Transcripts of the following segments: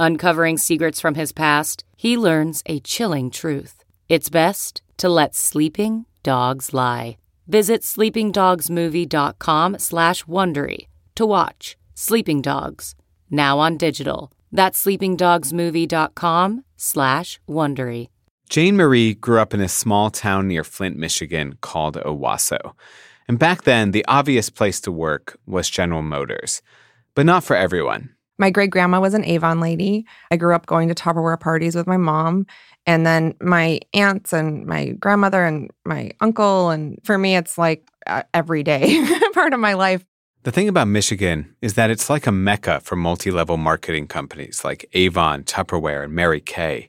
Uncovering secrets from his past, he learns a chilling truth. It's best to let sleeping dogs lie. Visit sleepingdogsmovie.com slash Wondery to watch Sleeping Dogs, now on digital. That's sleepingdogsmovie.com slash Wondery. Jane Marie grew up in a small town near Flint, Michigan called Owosso. And back then, the obvious place to work was General Motors. But not for everyone. My great grandma was an Avon lady. I grew up going to Tupperware parties with my mom. And then my aunts and my grandmother and my uncle. And for me, it's like uh, every day part of my life. The thing about Michigan is that it's like a mecca for multi level marketing companies like Avon, Tupperware, and Mary Kay.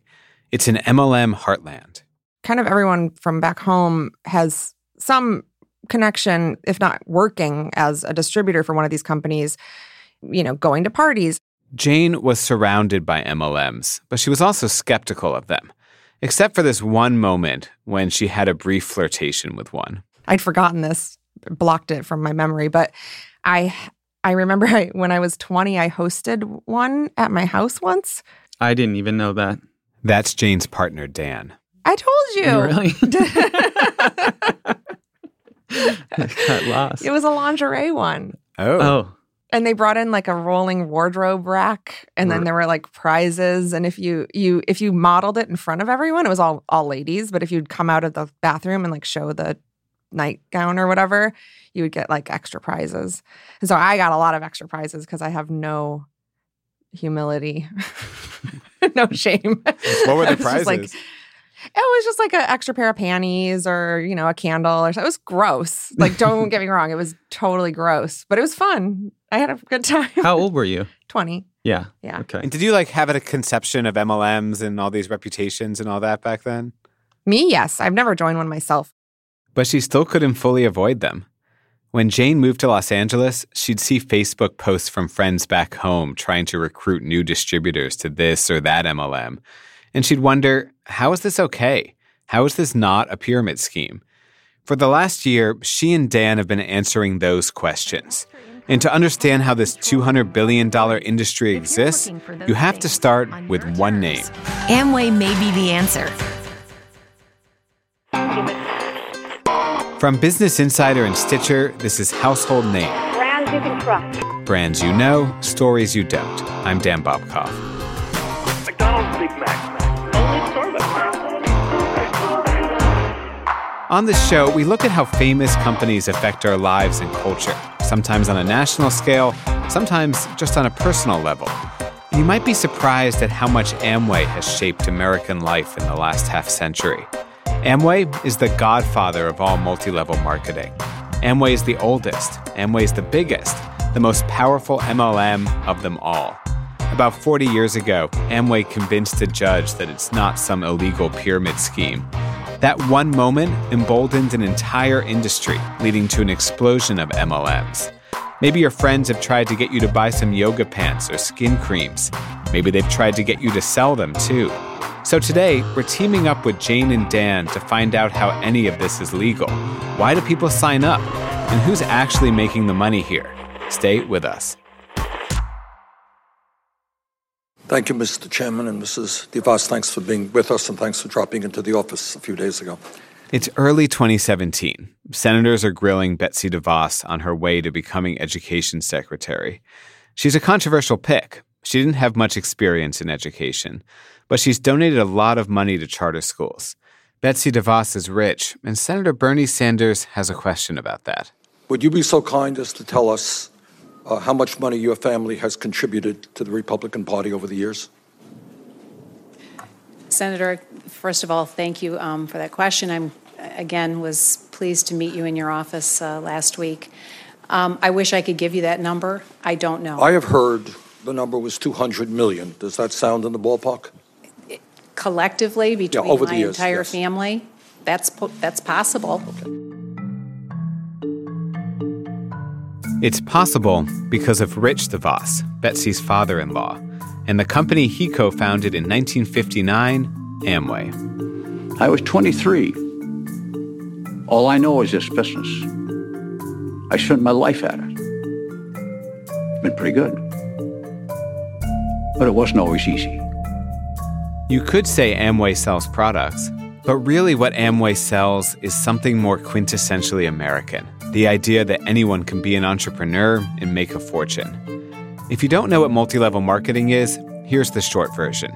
It's an MLM heartland. Kind of everyone from back home has some connection, if not working as a distributor for one of these companies, you know, going to parties. Jane was surrounded by MLMs, but she was also skeptical of them, except for this one moment when she had a brief flirtation with one. I'd forgotten this, blocked it from my memory, but I I remember I, when I was 20, I hosted one at my house once. I didn't even know that. That's Jane's partner, Dan. I told you. Oh, really? I got lost. It was a lingerie one. Oh. Oh, And they brought in like a rolling wardrobe rack and then there were like prizes and if you you if you modeled it in front of everyone, it was all all ladies, but if you'd come out of the bathroom and like show the nightgown or whatever, you would get like extra prizes. And so I got a lot of extra prizes because I have no humility. no shame. What were the just like- prizes? it was just like an extra pair of panties or, you know, a candle or something. It was gross. Like, don't get me wrong. It was totally gross, but it was fun. I had a good time. how old were you? 20. Yeah. Yeah. Okay. And did you like have a conception of MLMs and all these reputations and all that back then? Me, yes. I've never joined one myself. But she still couldn't fully avoid them. When Jane moved to Los Angeles, she'd see Facebook posts from friends back home trying to recruit new distributors to this or that MLM. And she'd wonder, how is this okay? How is this not a pyramid scheme? For the last year, she and Dan have been answering those questions. And to understand how this $200 billion industry exists, you have to start with one name. Amway may be the answer. From Business Insider and Stitcher, this is Household Name. Brands you can trust. Brands you know, stories you don't. I'm Dan Bobkoff. McDonald's Big Mac. Only Starbucks. On this show, we look at how famous companies affect our lives and culture, sometimes on a national scale, sometimes just on a personal level. And you might be surprised at how much Amway has shaped American life in the last half century. Amway is the godfather of all multi level marketing. Amway is the oldest, Amway is the biggest, the most powerful MLM of them all. About 40 years ago, Amway convinced a judge that it's not some illegal pyramid scheme. That one moment emboldened an entire industry, leading to an explosion of MLMs. Maybe your friends have tried to get you to buy some yoga pants or skin creams. Maybe they've tried to get you to sell them too. So today, we're teaming up with Jane and Dan to find out how any of this is legal. Why do people sign up? And who's actually making the money here? Stay with us. Thank you, Mr. Chairman and Mrs. DeVos. Thanks for being with us and thanks for dropping into the office a few days ago. It's early 2017. Senators are grilling Betsy DeVos on her way to becoming education secretary. She's a controversial pick. She didn't have much experience in education, but she's donated a lot of money to charter schools. Betsy DeVos is rich, and Senator Bernie Sanders has a question about that. Would you be so kind as to tell us uh, how much money your family has contributed to the Republican Party over the years? Senator, first of all, thank you um, for that question. I'm again was pleased to meet you in your office uh, last week. Um, I wish I could give you that number. I don't know. I have heard the number was 200 million. Does that sound in the ballpark? Collectively, between the my years, entire yes. family, that's po- that's possible. It's possible because of Rich DeVos, Betsy's father in law, and the company he co founded in 1959, Amway. I was 23. All I know is this business. I spent my life at it. It's been pretty good. But it wasn't always easy. You could say Amway sells products, but really what Amway sells is something more quintessentially American the idea that anyone can be an entrepreneur and make a fortune. If you don't know what multi level marketing is, here's the short version.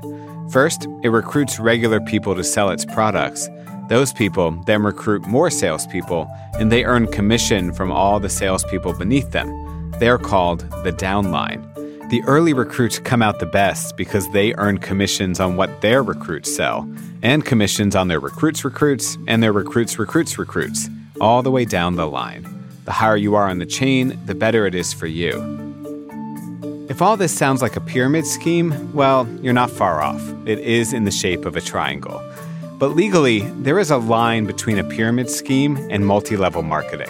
First, it recruits regular people to sell its products. Those people then recruit more salespeople, and they earn commission from all the salespeople beneath them. They're called the downline. The early recruits come out the best because they earn commissions on what their recruits sell, and commissions on their recruits' recruits, and their recruits' recruits' recruits, all the way down the line. The higher you are on the chain, the better it is for you. If all this sounds like a pyramid scheme, well, you're not far off. It is in the shape of a triangle. But legally, there is a line between a pyramid scheme and multi level marketing.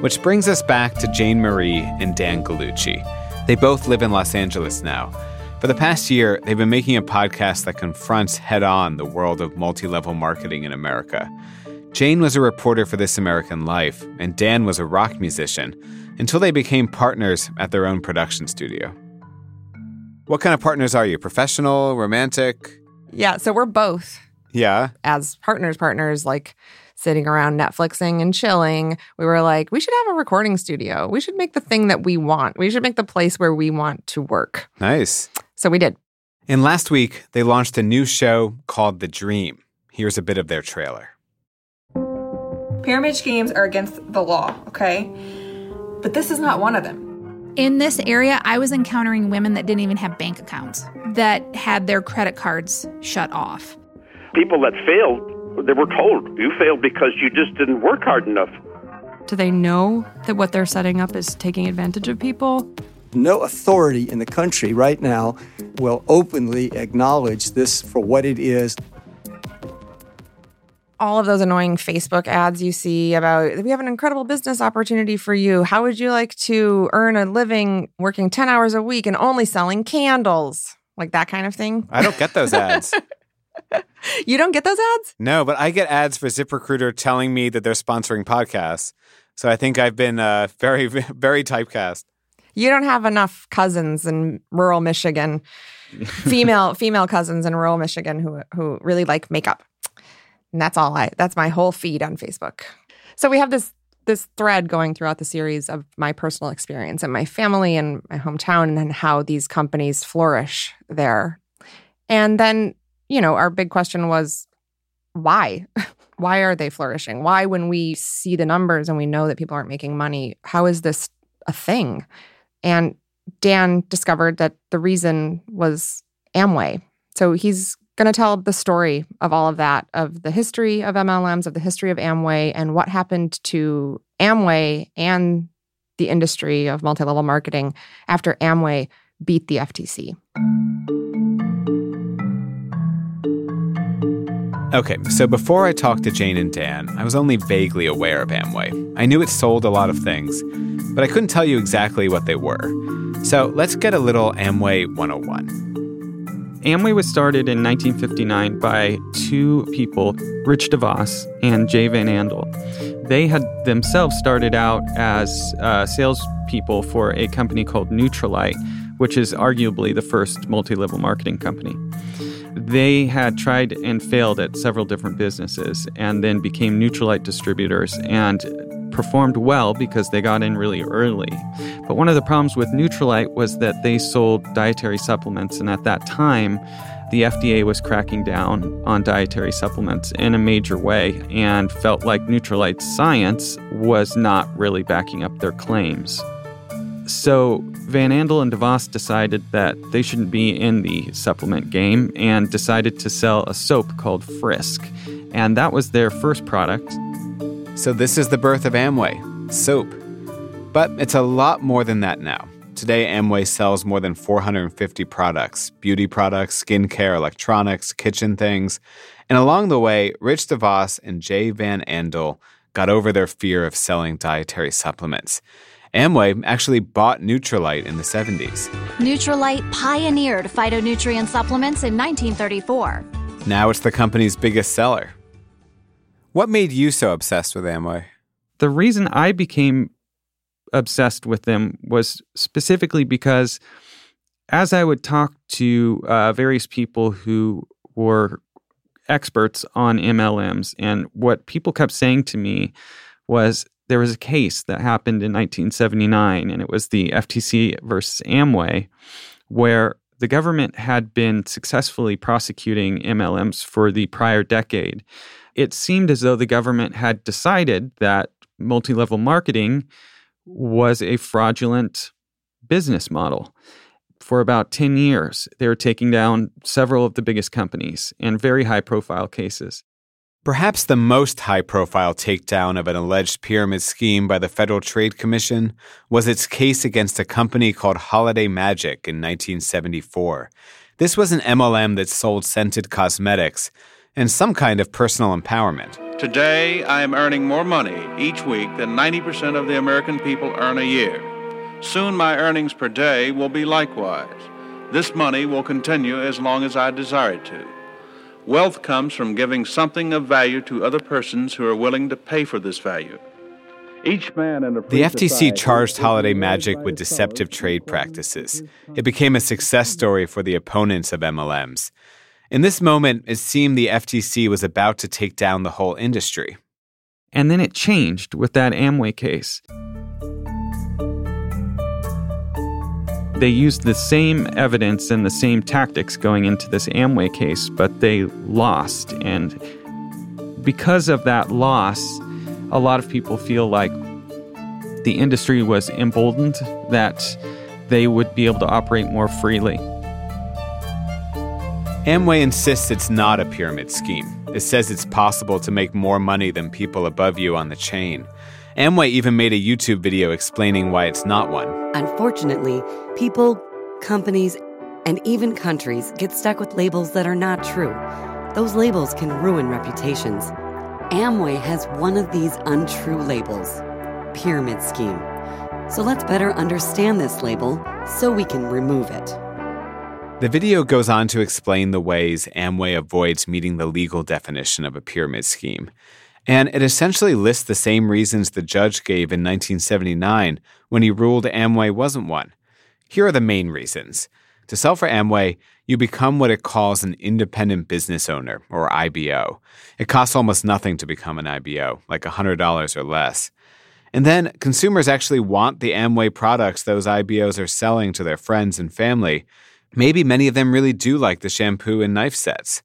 Which brings us back to Jane Marie and Dan Gallucci. They both live in Los Angeles now. For the past year, they've been making a podcast that confronts head on the world of multi level marketing in America. Jane was a reporter for This American Life, and Dan was a rock musician until they became partners at their own production studio. What kind of partners are you? Professional, romantic? Yeah, so we're both Yeah. as partners, partners, like sitting around Netflixing and chilling. We were like, we should have a recording studio. We should make the thing that we want. We should make the place where we want to work. Nice. So we did. And last week, they launched a new show called The Dream. Here's a bit of their trailer. Pyramid schemes are against the law, okay? But this is not one of them. In this area, I was encountering women that didn't even have bank accounts, that had their credit cards shut off. People that failed, they were told, you failed because you just didn't work hard enough. Do they know that what they're setting up is taking advantage of people? No authority in the country right now will openly acknowledge this for what it is. All of those annoying Facebook ads you see about we have an incredible business opportunity for you. How would you like to earn a living working 10 hours a week and only selling candles? Like that kind of thing. I don't get those ads. You don't get those ads? no, but I get ads for ZipRecruiter telling me that they're sponsoring podcasts. So I think I've been uh, very, very typecast. You don't have enough cousins in rural Michigan, female female cousins in rural Michigan who who really like makeup. And that's all I that's my whole feed on Facebook. So we have this this thread going throughout the series of my personal experience and my family and my hometown and how these companies flourish there. And then, you know, our big question was why? why are they flourishing? Why when we see the numbers and we know that people aren't making money, how is this a thing? And Dan discovered that the reason was Amway. So he's going to tell the story of all of that, of the history of MLMs, of the history of Amway, and what happened to Amway and the industry of multi level marketing after Amway beat the FTC. Okay, so before I talked to Jane and Dan, I was only vaguely aware of Amway. I knew it sold a lot of things, but I couldn't tell you exactly what they were. So let's get a little Amway 101. Amway was started in 1959 by two people, Rich DeVos and Jay Van Andel. They had themselves started out as uh, salespeople for a company called Nutrilite, which is arguably the first multi level marketing company. They had tried and failed at several different businesses and then became Nutrilite distributors and performed well because they got in really early. But one of the problems with Nutrilite was that they sold dietary supplements, and at that time, the FDA was cracking down on dietary supplements in a major way and felt like Nutrilite's science was not really backing up their claims. So Van Andel and DeVos decided that they shouldn't be in the supplement game and decided to sell a soap called Frisk. And that was their first product. So this is the birth of Amway, soap. But it's a lot more than that now. Today, Amway sells more than 450 products beauty products, skincare, electronics, kitchen things. And along the way, Rich DeVos and Jay Van Andel got over their fear of selling dietary supplements. Amway actually bought Nutrilite in the 70s. Nutrilite pioneered phytonutrient supplements in 1934. Now it's the company's biggest seller. What made you so obsessed with Amway? The reason I became obsessed with them was specifically because as I would talk to uh, various people who were experts on MLMs, and what people kept saying to me was there was a case that happened in 1979, and it was the FTC versus Amway, where the government had been successfully prosecuting MLMs for the prior decade. It seemed as though the government had decided that multi level marketing was a fraudulent business model. For about 10 years, they were taking down several of the biggest companies in very high profile cases. Perhaps the most high profile takedown of an alleged pyramid scheme by the Federal Trade Commission was its case against a company called Holiday Magic in 1974. This was an MLM that sold scented cosmetics and some kind of personal empowerment. Today, I am earning more money each week than 90% of the American people earn a year. Soon, my earnings per day will be likewise. This money will continue as long as I desire it to. Wealth comes from giving something of value to other persons who are willing to pay for this value. Each man in a The FTC charged Holiday Magic with deceptive trade practices. It became a success story for the opponents of MLMs. In this moment, it seemed the FTC was about to take down the whole industry. And then it changed with that Amway case. They used the same evidence and the same tactics going into this Amway case, but they lost. And because of that loss, a lot of people feel like the industry was emboldened, that they would be able to operate more freely. Amway insists it's not a pyramid scheme. It says it's possible to make more money than people above you on the chain. Amway even made a YouTube video explaining why it's not one. Unfortunately, people, companies, and even countries get stuck with labels that are not true. Those labels can ruin reputations. Amway has one of these untrue labels Pyramid Scheme. So let's better understand this label so we can remove it. The video goes on to explain the ways Amway avoids meeting the legal definition of a pyramid scheme. And it essentially lists the same reasons the judge gave in 1979 when he ruled Amway wasn't one. Here are the main reasons. To sell for Amway, you become what it calls an independent business owner, or IBO. It costs almost nothing to become an IBO, like $100 or less. And then consumers actually want the Amway products those IBOs are selling to their friends and family. Maybe many of them really do like the shampoo and knife sets.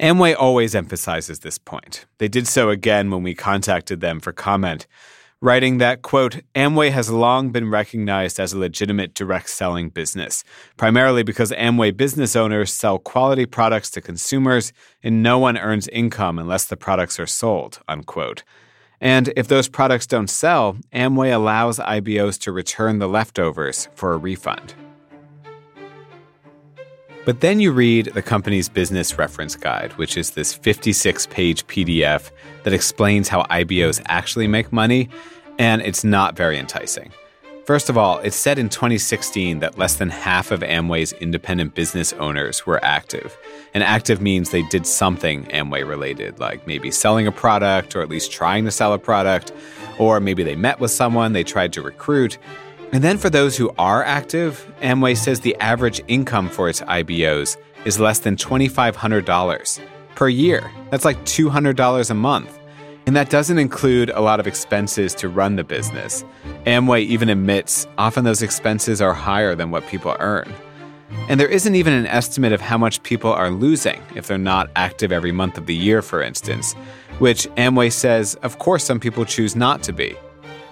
Amway always emphasizes this point. They did so again when we contacted them for comment, writing that, quote, Amway has long been recognized as a legitimate direct selling business, primarily because Amway business owners sell quality products to consumers and no one earns income unless the products are sold, unquote. And if those products don't sell, Amway allows IBOs to return the leftovers for a refund. But then you read the company's business reference guide, which is this 56 page PDF that explains how IBOs actually make money, and it's not very enticing. First of all, it said in 2016 that less than half of Amway's independent business owners were active. And active means they did something Amway related, like maybe selling a product or at least trying to sell a product, or maybe they met with someone they tried to recruit. And then for those who are active, Amway says the average income for its IBOs is less than $2,500 per year. That's like $200 a month. And that doesn't include a lot of expenses to run the business. Amway even admits often those expenses are higher than what people earn. And there isn't even an estimate of how much people are losing if they're not active every month of the year, for instance, which Amway says, of course, some people choose not to be.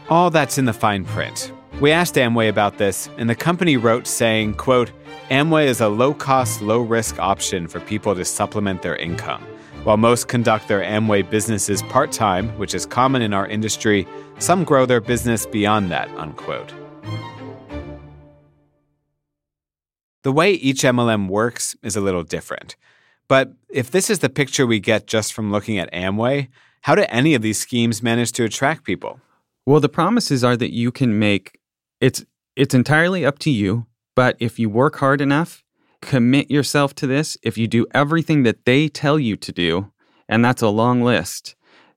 All that's in the fine print. We asked Amway about this, and the company wrote saying, quote, Amway is a low-cost, low-risk option for people to supplement their income. While most conduct their Amway businesses part-time, which is common in our industry, some grow their business beyond that, unquote. The way each MLM works is a little different. But if this is the picture we get just from looking at Amway, how do any of these schemes manage to attract people? Well, the promises are that you can make it's it's entirely up to you, but if you work hard enough, commit yourself to this, if you do everything that they tell you to do, and that's a long list,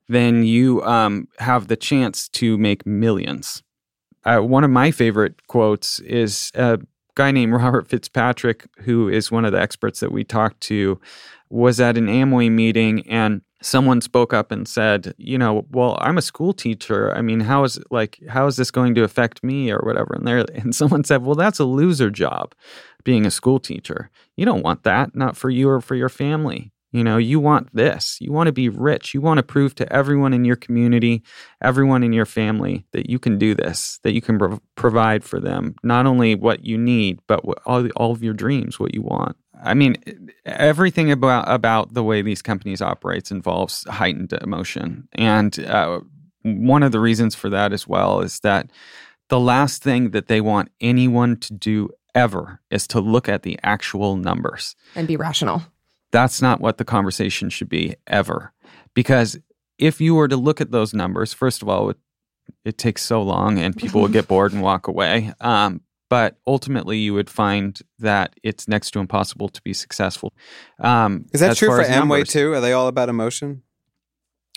then you um, have the chance to make millions. Uh, one of my favorite quotes is a guy named Robert Fitzpatrick, who is one of the experts that we talked to, was at an Amway meeting and someone spoke up and said, you know, well, I'm a school teacher. I mean, how is like how is this going to affect me or whatever? And there and someone said, well, that's a loser job, being a school teacher. You don't want that, not for you or for your family. You know, you want this. You want to be rich. You want to prove to everyone in your community, everyone in your family that you can do this, that you can pro- provide for them not only what you need, but what, all, all of your dreams, what you want. I mean, everything about about the way these companies operates involves heightened emotion, and uh, one of the reasons for that as well is that the last thing that they want anyone to do ever is to look at the actual numbers and be rational. That's not what the conversation should be ever, because if you were to look at those numbers, first of all, it, it takes so long and people would get bored and walk away. Um, but ultimately you would find that it's next to impossible to be successful. Um, Is that true for Amway numbers. too? Are they all about emotion?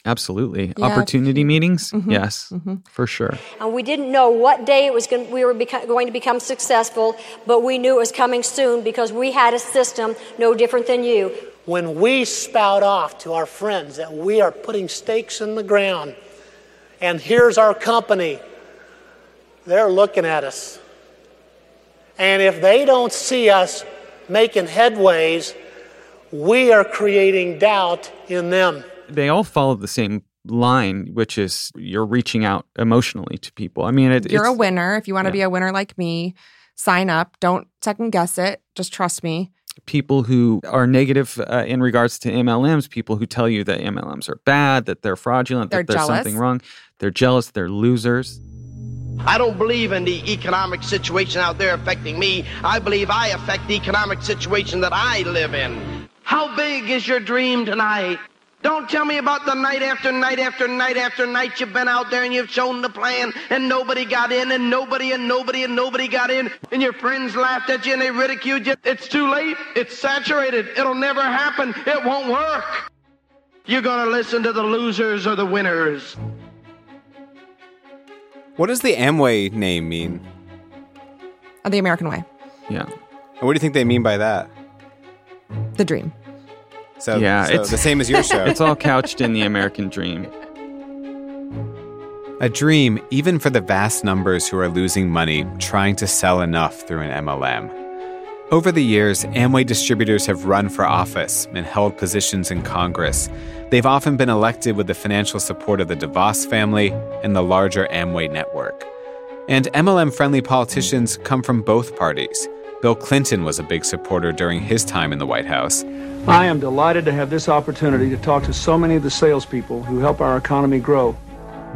Absolutely. Yeah. Opportunity meetings? Mhm. Yes, for sure. And we didn't know what day it was going, we were beco- going to become successful, but we knew it was coming soon because we had a system no different than you. When we spout off to our friends that we are putting stakes in the ground and here's our company, they're looking at us. And if they don't see us making headways, we are creating doubt in them. They all follow the same line, which is you're reaching out emotionally to people. I mean, it, You're a winner. If you want to yeah. be a winner like me, sign up. Don't second guess it. Just trust me. people who are negative uh, in regards to MLMs, people who tell you that MLMs are bad, that they're fraudulent, They're that there's jealous. something wrong. They're jealous, they're losers. I don't believe in the economic situation out there affecting me. I believe I affect the economic situation that I live in. How big is your dream tonight? Don't tell me about the night after night after night after night you've been out there and you've shown the plan and nobody got in and nobody and nobody and nobody got in and your friends laughed at you and they ridiculed you. It's too late. It's saturated. It'll never happen. It won't work. You're going to listen to the losers or the winners. What does the Amway name mean? The American way. Yeah. And what do you think they mean by that? The dream. So, yeah, so it's the same as your show. It's all couched in the American dream. A dream, even for the vast numbers who are losing money trying to sell enough through an MLM. Over the years, Amway distributors have run for office and held positions in Congress. They've often been elected with the financial support of the DeVos family and the larger Amway network. And MLM friendly politicians come from both parties. Bill Clinton was a big supporter during his time in the White House. I am delighted to have this opportunity to talk to so many of the salespeople who help our economy grow.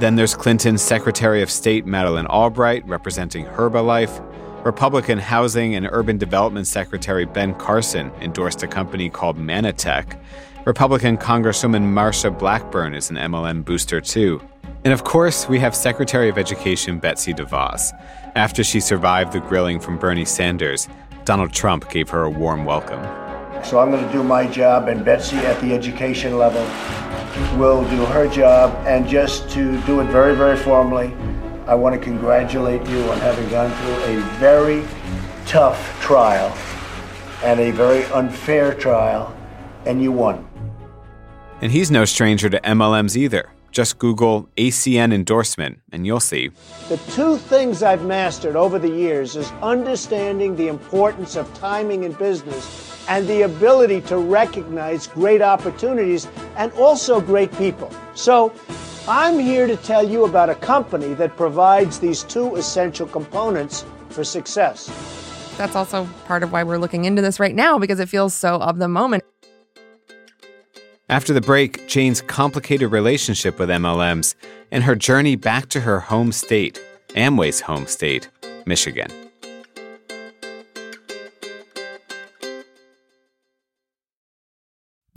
Then there's Clinton's Secretary of State Madeleine Albright representing Herbalife. Republican Housing and Urban Development Secretary Ben Carson endorsed a company called Mannatech. Republican Congresswoman Marsha Blackburn is an MLM booster too. And of course, we have Secretary of Education Betsy DeVos. After she survived the grilling from Bernie Sanders, Donald Trump gave her a warm welcome. So I'm going to do my job, and Betsy at the education level will do her job. And just to do it very, very formally, I want to congratulate you on having gone through a very tough trial and a very unfair trial, and you won. And he's no stranger to MLMs either. Just Google ACN endorsement and you'll see. The two things I've mastered over the years is understanding the importance of timing in business and the ability to recognize great opportunities and also great people. So, I'm here to tell you about a company that provides these two essential components for success. That's also part of why we're looking into this right now because it feels so of the moment. After the break, Jane's complicated relationship with MLMs and her journey back to her home state, Amway's home state, Michigan.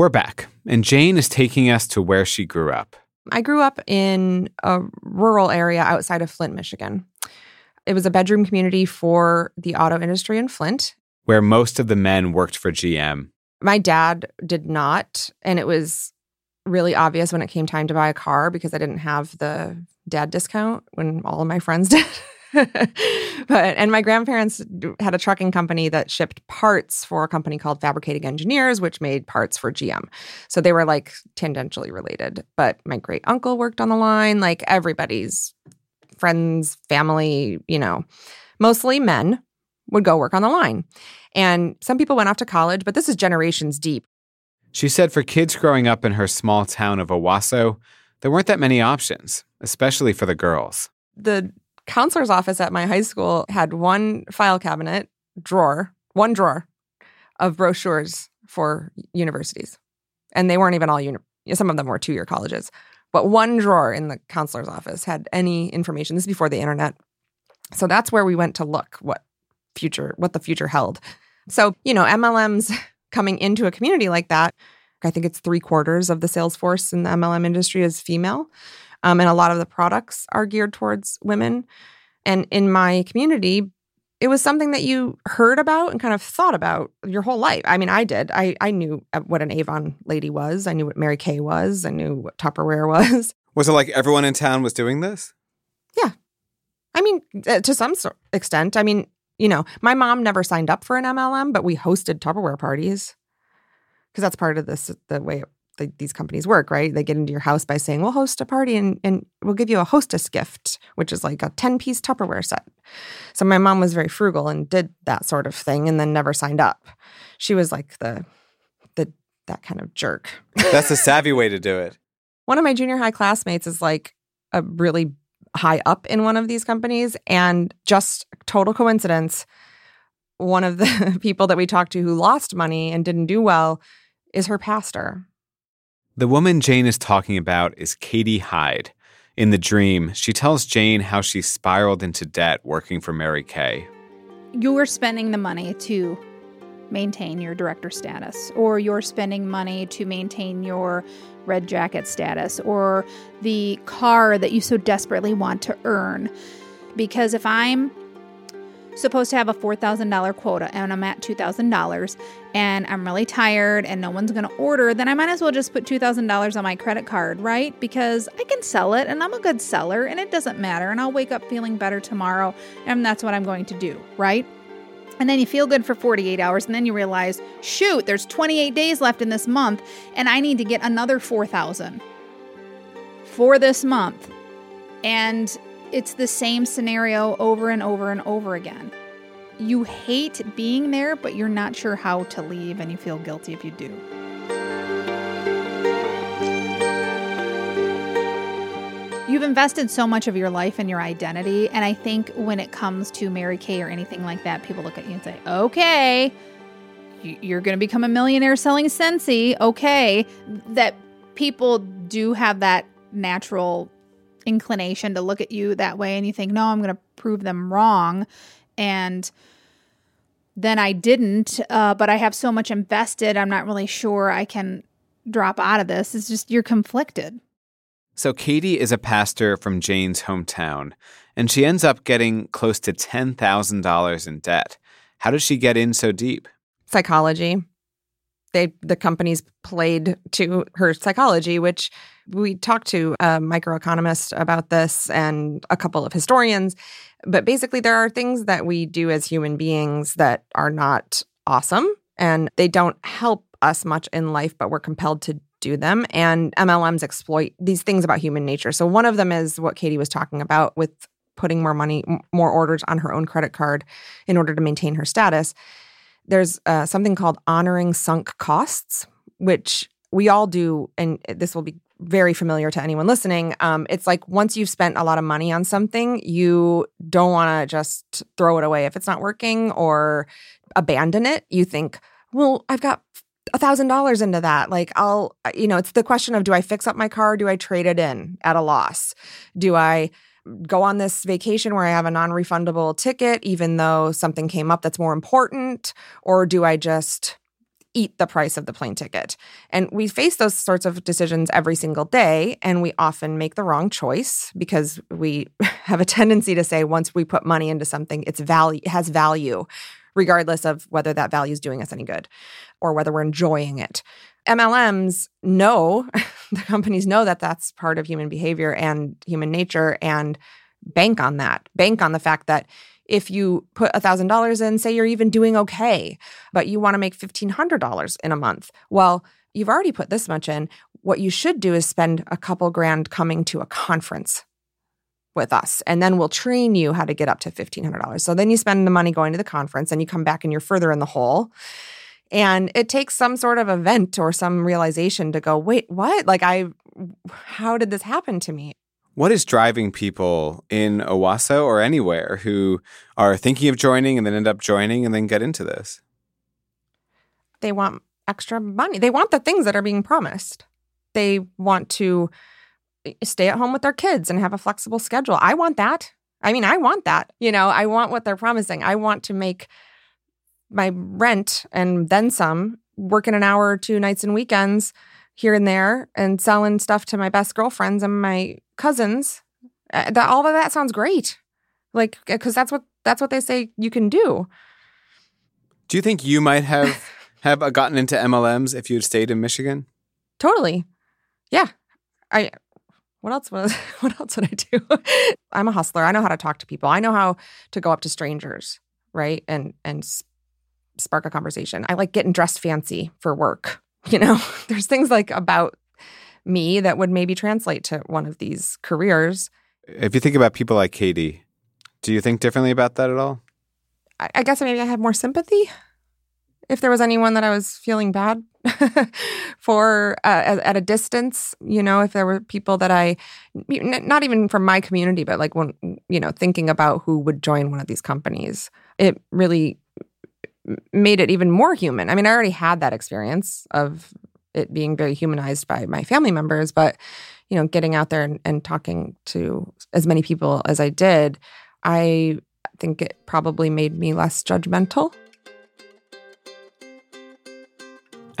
We're back, and Jane is taking us to where she grew up. I grew up in a rural area outside of Flint, Michigan. It was a bedroom community for the auto industry in Flint. Where most of the men worked for GM. My dad did not, and it was really obvious when it came time to buy a car because I didn't have the dad discount when all of my friends did. but and my grandparents had a trucking company that shipped parts for a company called Fabricating Engineers, which made parts for GM. So they were like tangentially related. But my great uncle worked on the line, like everybody's friends, family, you know, mostly men would go work on the line. And some people went off to college, but this is generations deep. She said for kids growing up in her small town of Owosso, there weren't that many options, especially for the girls. The counselor's office at my high school had one file cabinet drawer, one drawer of brochures for universities. And they weren't even all, uni- some of them were two year colleges. But one drawer in the counselor's office had any information. This is before the internet. So that's where we went to look what future, what the future held. So, you know, MLMs coming into a community like that, I think it's three quarters of the sales force in the MLM industry is female. Um, and a lot of the products are geared towards women. And in my community, it was something that you heard about and kind of thought about your whole life. I mean, I did. I, I knew what an Avon lady was. I knew what Mary Kay was. I knew what Tupperware was. Was it like everyone in town was doing this? Yeah. I mean, uh, to some extent. I mean, you know, my mom never signed up for an MLM, but we hosted Tupperware parties because that's part of this, the way the, these companies work, right? They get into your house by saying, we'll host a party and, and we'll give you a hostess gift, which is like a 10 piece Tupperware set. So my mom was very frugal and did that sort of thing and then never signed up. She was like the, the, that kind of jerk. That's a savvy way to do it. One of my junior high classmates is like a really high up in one of these companies. And just total coincidence, one of the people that we talked to who lost money and didn't do well is her pastor. The woman Jane is talking about is Katie Hyde. In the dream, she tells Jane how she spiraled into debt working for Mary Kay. You're spending the money to maintain your director status, or you're spending money to maintain your red jacket status, or the car that you so desperately want to earn. Because if I'm supposed to have a $4,000 quota and I'm at $2,000 and I'm really tired and no one's going to order, then I might as well just put $2,000 on my credit card, right? Because I can sell it and I'm a good seller and it doesn't matter and I'll wake up feeling better tomorrow and that's what I'm going to do, right? And then you feel good for 48 hours and then you realize, shoot, there's 28 days left in this month and I need to get another 4,000 for this month. And it's the same scenario over and over and over again. You hate being there, but you're not sure how to leave, and you feel guilty if you do. you've invested so much of your life and your identity. And I think when it comes to Mary Kay or anything like that, people look at you and say, okay, you're going to become a millionaire selling Scentsy. Okay. That people do have that natural inclination to look at you that way. And you think, no, I'm going to prove them wrong. And then I didn't, uh, but I have so much invested. I'm not really sure I can drop out of this. It's just you're conflicted. So, Katie is a pastor from Jane's hometown, and she ends up getting close to $10,000 in debt. How did she get in so deep? Psychology. They the companies played to her psychology, which we talked to a microeconomist about this and a couple of historians. But basically, there are things that we do as human beings that are not awesome and they don't help us much in life, but we're compelled to do them. And MLMs exploit these things about human nature. So one of them is what Katie was talking about with putting more money, more orders on her own credit card in order to maintain her status. There's uh, something called honoring sunk costs, which we all do, and this will be very familiar to anyone listening. Um, it's like once you've spent a lot of money on something, you don't want to just throw it away if it's not working or abandon it. You think, well, I've got a thousand dollars into that. Like I'll, you know, it's the question of do I fix up my car? do I trade it in at a loss? Do I go on this vacation where I have a non refundable ticket, even though something came up that's more important? Or do I just eat the price of the plane ticket? And we face those sorts of decisions every single day. And we often make the wrong choice because we have a tendency to say once we put money into something, it's value, it has value regardless of whether that value is doing us any good or whether we're enjoying it. MLMs know, the companies know that that's part of human behavior and human nature and bank on that. Bank on the fact that if you put $1,000 in, say you're even doing okay, but you want to make $1,500 in a month. Well, you've already put this much in. What you should do is spend a couple grand coming to a conference with us and then we'll train you how to get up to $1500 so then you spend the money going to the conference and you come back and you're further in the hole and it takes some sort of event or some realization to go wait what like i how did this happen to me what is driving people in Owosso or anywhere who are thinking of joining and then end up joining and then get into this? They want extra money. They want the things that are being promised. They want to stay at home with their kids and have a flexible schedule. I want that. I mean, I want that. You know, I want what they're promising. I want to make my rent and then some, working an hour or two nights and weekends here and there and selling stuff to my best girlfriends and my cousins. Uh, that all of that sounds great. Like cuz that's what that's what they say you can do. Do you think you might have have gotten into MLMs if you had stayed in Michigan? Totally. Yeah. I what else was what else would I do? I'm a hustler. I know how to talk to people. I know how to go up to strangers, right? And and spark a conversation. I like getting dressed fancy for work. You know, there's things like about me that would maybe translate to one of these careers. If you think about people like Katie, do you think differently about that at all? I, I guess maybe I have more sympathy. If there was anyone that I was feeling bad for uh, at, a distance, you know, if there were people that I, not even from my community, but like when, you know, thinking about who would join one of these companies, it really made it even more human. I mean, I already had that experience of it being very humanized by my family members, but, you know, getting out there and, and talking to as many people as I did, I think it probably made me less judgmental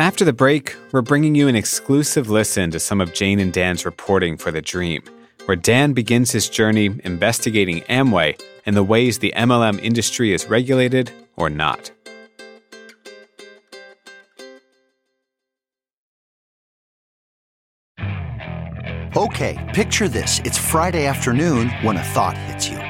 After the break, we're bringing you an exclusive listen to some of Jane and Dan's reporting for The Dream, where Dan begins his journey investigating Amway and the ways the MLM industry is regulated or not. Okay, picture this. It's Friday afternoon when a thought hits you.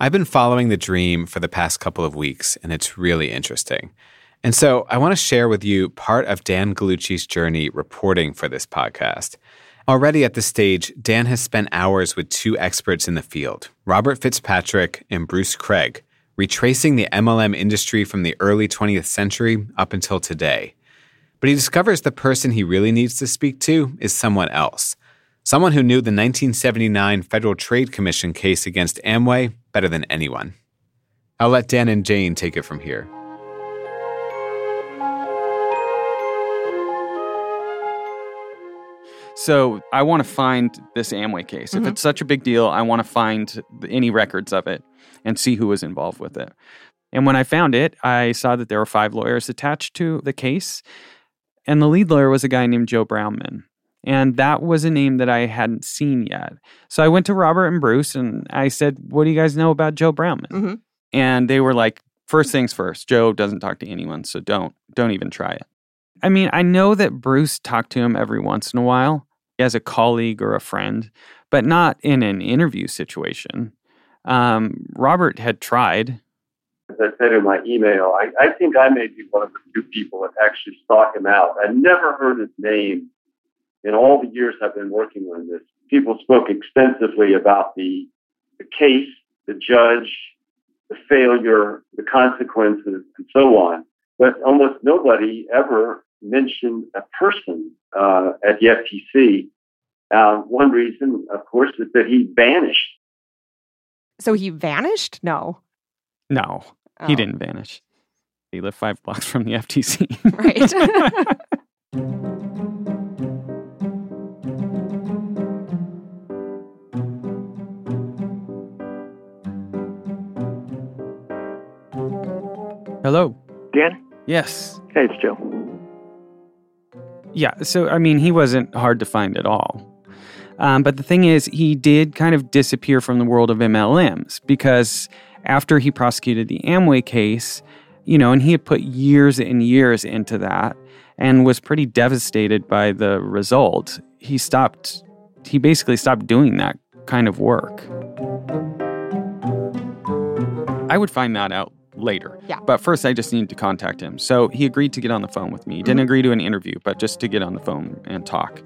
I've been following the dream for the past couple of weeks, and it's really interesting. And so I want to share with you part of Dan Gallucci's journey reporting for this podcast. Already at this stage, Dan has spent hours with two experts in the field, Robert Fitzpatrick and Bruce Craig, retracing the MLM industry from the early 20th century up until today. But he discovers the person he really needs to speak to is someone else. Someone who knew the 1979 Federal Trade Commission case against Amway better than anyone. I'll let Dan and Jane take it from here. So I want to find this Amway case. Mm-hmm. If it's such a big deal, I want to find any records of it and see who was involved with it. And when I found it, I saw that there were five lawyers attached to the case. And the lead lawyer was a guy named Joe Brownman. And that was a name that I hadn't seen yet. So I went to Robert and Bruce and I said, What do you guys know about Joe Brownman? Mm-hmm. And they were like, First things first, Joe doesn't talk to anyone, so don't don't even try it. I mean, I know that Bruce talked to him every once in a while as a colleague or a friend, but not in an interview situation. Um, Robert had tried. As I said in my email, I, I think I may be one of the few people that actually sought him out. I never heard his name in all the years I've been working on this. People spoke extensively about the, the case, the judge, the failure, the consequences, and so on. But almost nobody ever mentioned a person uh, at the FTC. Uh, one reason, of course, is that he vanished. So he vanished? No. No, Oh. he didn't vanish. He lived five blocks from the FTC. Right. Hello. Dan? Yes. Hey, it's Joe. Yeah. So, I mean, he wasn't hard to find at all. Um, but the thing is, he did kind of disappear from the world of MLMs because after he prosecuted the Amway case, you know, and he had put years and years into that and was pretty devastated by the result, he stopped, he basically stopped doing that kind of work. I would find that out later. Yeah. But first, I just needed to contact him. So he agreed to get on the phone with me. He didn't agree to an interview, but just to get on the phone and talk.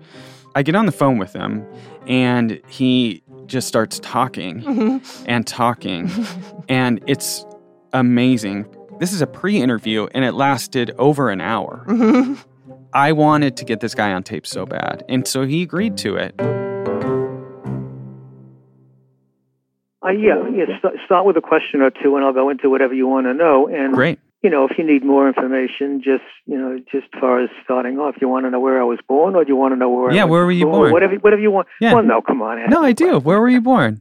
I get on the phone with him, and he just starts talking Mhm. and talking. and it's amazing. This is a pre interview, and it lasted over an hour. Mhm. I wanted to get this guy on tape so bad. And so he agreed to it. Uh, yeah, yeah. St- start with a question or two, and I'll go into whatever you want to know. And Great. You know, if you need more information, just you know, just as far as starting off, you want to know where I was born, or do you want to know where? Yeah, where were you born? Whatever, whatever you want. Yeah. Well, no, come on. No, I do. Where were you born?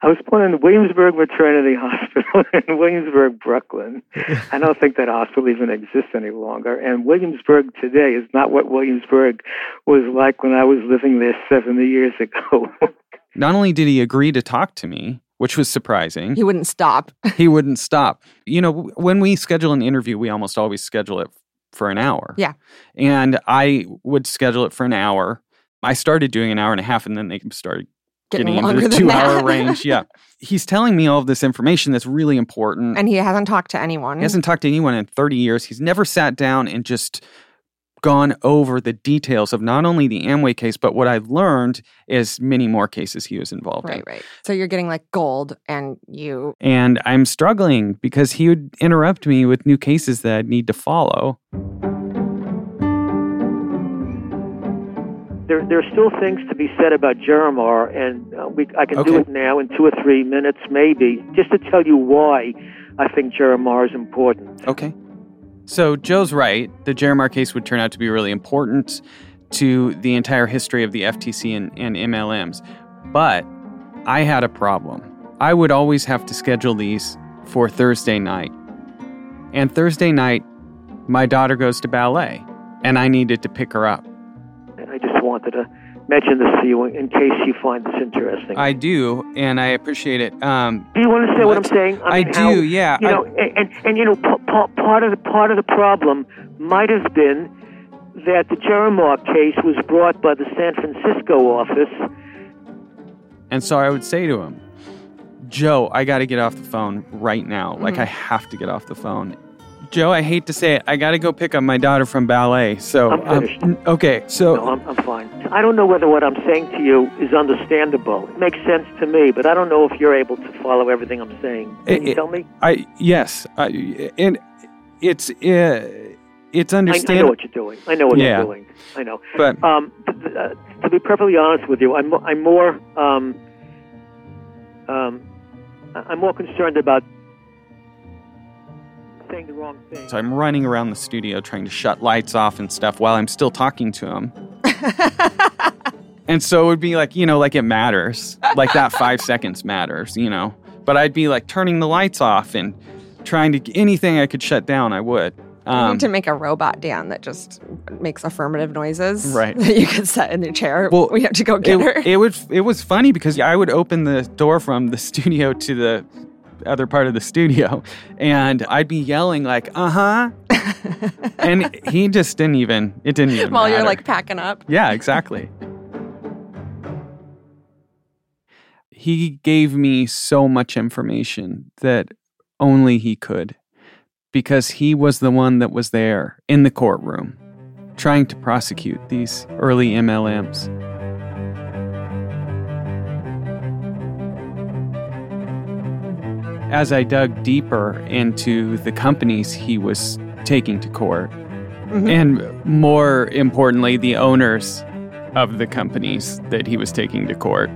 I was born in Williamsburg Maternity Hospital in Williamsburg, Brooklyn. I don't think that hospital even exists any longer. And Williamsburg today is not what Williamsburg was like when I was living there 70 years ago. Not only did he agree to talk to me, which was surprising, He wouldn't stop. he wouldn't stop. You know, when we schedule an interview, we almost always schedule it for an hour. Yeah. And I would schedule it for an hour. I started doing an hour and a half, and then they started Getting getting, into the two hour range. Yeah. He's telling me all of this information that's really important. And he hasn't talked to anyone. He hasn't talked to anyone in 30 years. He's never sat down and just gone over the details of not only the Amway case, but what I've learned is many more cases he was involved in. Right, right. So you're getting like gold and you And I'm struggling because he would interrupt me with new cases that I'd need to follow. there, there are still things to be said about Ger-Ro-Mar, and uh, we, I can do it now in two or three minutes, maybe, just to tell you why I think Ger-Ro-Mar is important. Okay. So Joe's right. The Ger-Ro-Mar case would turn out to be really important to the entire history of the FTC and, and MLMs. But I had a problem. I would always have to schedule these for Thursday night. And Thursday night, my daughter goes to ballet, and I needed to pick her up. And I just wanted to mention this to you in case you find this interesting. I do, and I appreciate it. Um, do you understand what I'm saying? I, mean, do, how, yeah. You I- know, and, and and you know, p- p- part of the part of the problem might have been that the Ger-Ro-Mar case was brought by the San Francisco office. And so I would say to him, Joe, I got to get off the phone right now. Like, Mhm. I have to get off the phone. Joe, I hate to say it, I got to go pick up my daughter from ballet. So, I'm um, finished. n- okay, so No, I'm, I'm fine. I don't know whether what I'm saying to you is understandable. It makes sense to me, but I don't know if you're able to follow everything I'm saying. Can It- you tell me? I yes, I, and it's uh, it's I, I know what you're doing. I know what Yeah. you're doing. I know. But- um, uh, to be perfectly honest with you, I'm I'm more um, um, I'm more concerned about saying the wrong thing. So I'm running around the studio trying to shut lights off and stuff while I'm still talking to him. and so it would be like, you know, like it matters. Like that five seconds matters, you know. But I'd be like turning the lights off and trying to anything I could shut down, I would. you Um, need to make a robot Dan that just makes affirmative noises. Right. That you could set in your chair. Well, we have to go get it, her. it would it was funny because I would open the door from the studio to the other part of the studio and I'd be yelling like uh-huh and he just didn't even it didn't even While you're like packing up. Yeah, exactly. he gave me so much information that only he could because he was the one that was there in the courtroom trying to prosecute these early MLMs. As I dug deeper into the companies he was taking to court, Mhm. and more importantly, the owners of the companies that he was taking to court,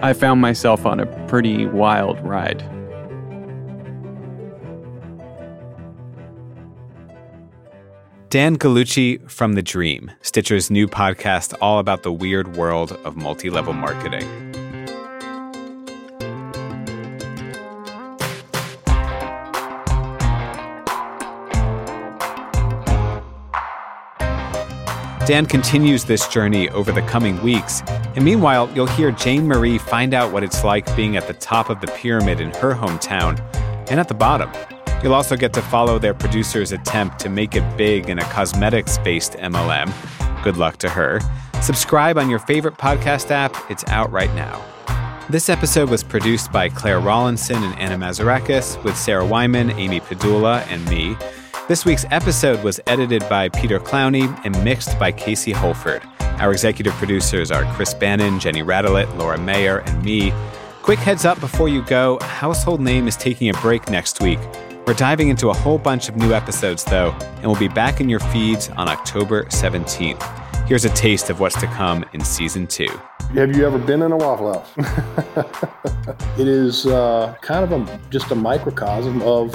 I found myself on a pretty wild ride. Dan Gallucci from The Dream, Stitcher's new podcast all about the weird world of multi level marketing. Dan continues this journey over the coming weeks, and meanwhile, you'll hear Jane Marie find out what it's like being at the top of the pyramid in her hometown and at the bottom. You'll also get to follow their producer's attempt to make it big in a cosmetics based MLM. Good luck to her. Subscribe on your favorite podcast app, it's out right now. This episode was produced by Claire Rawlinson and Anna Mazarakis, with Sarah Wyman, Amy Padula, and me. This week's episode was edited by Peter Clowney and mixed by Casey Holford. Our executive producers are Chris Bannon, Jenny Radelet, Laura Mayer, and me. Quick heads up before you go Household Name is taking a break next week. We're diving into a whole bunch of new episodes, though, and we'll be back in your feeds on October 17th. Here's a taste of what's to come in season two. Have you ever been in a Waffle House? it is uh, kind of a, just a microcosm of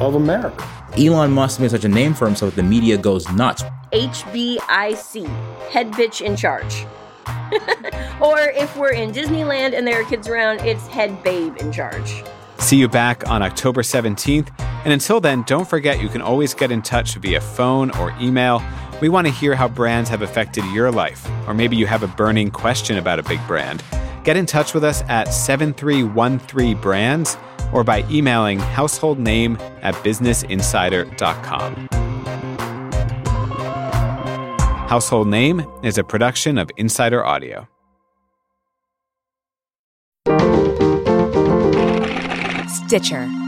of America. Elon Musk made such a name for himself, that the media goes nuts. HBIC, head bitch in charge. or if we're in Disneyland and there are kids around, it's head babe in charge. See you back on October 17th. And until then, don't forget you can always get in touch via phone or email. We want to hear how brands have affected your life, or maybe you have a burning question about a big brand. Get in touch with us at 7313brands or by emailing household name at businessinsider.com. Household Name is a production of Insider Audio. Stitcher.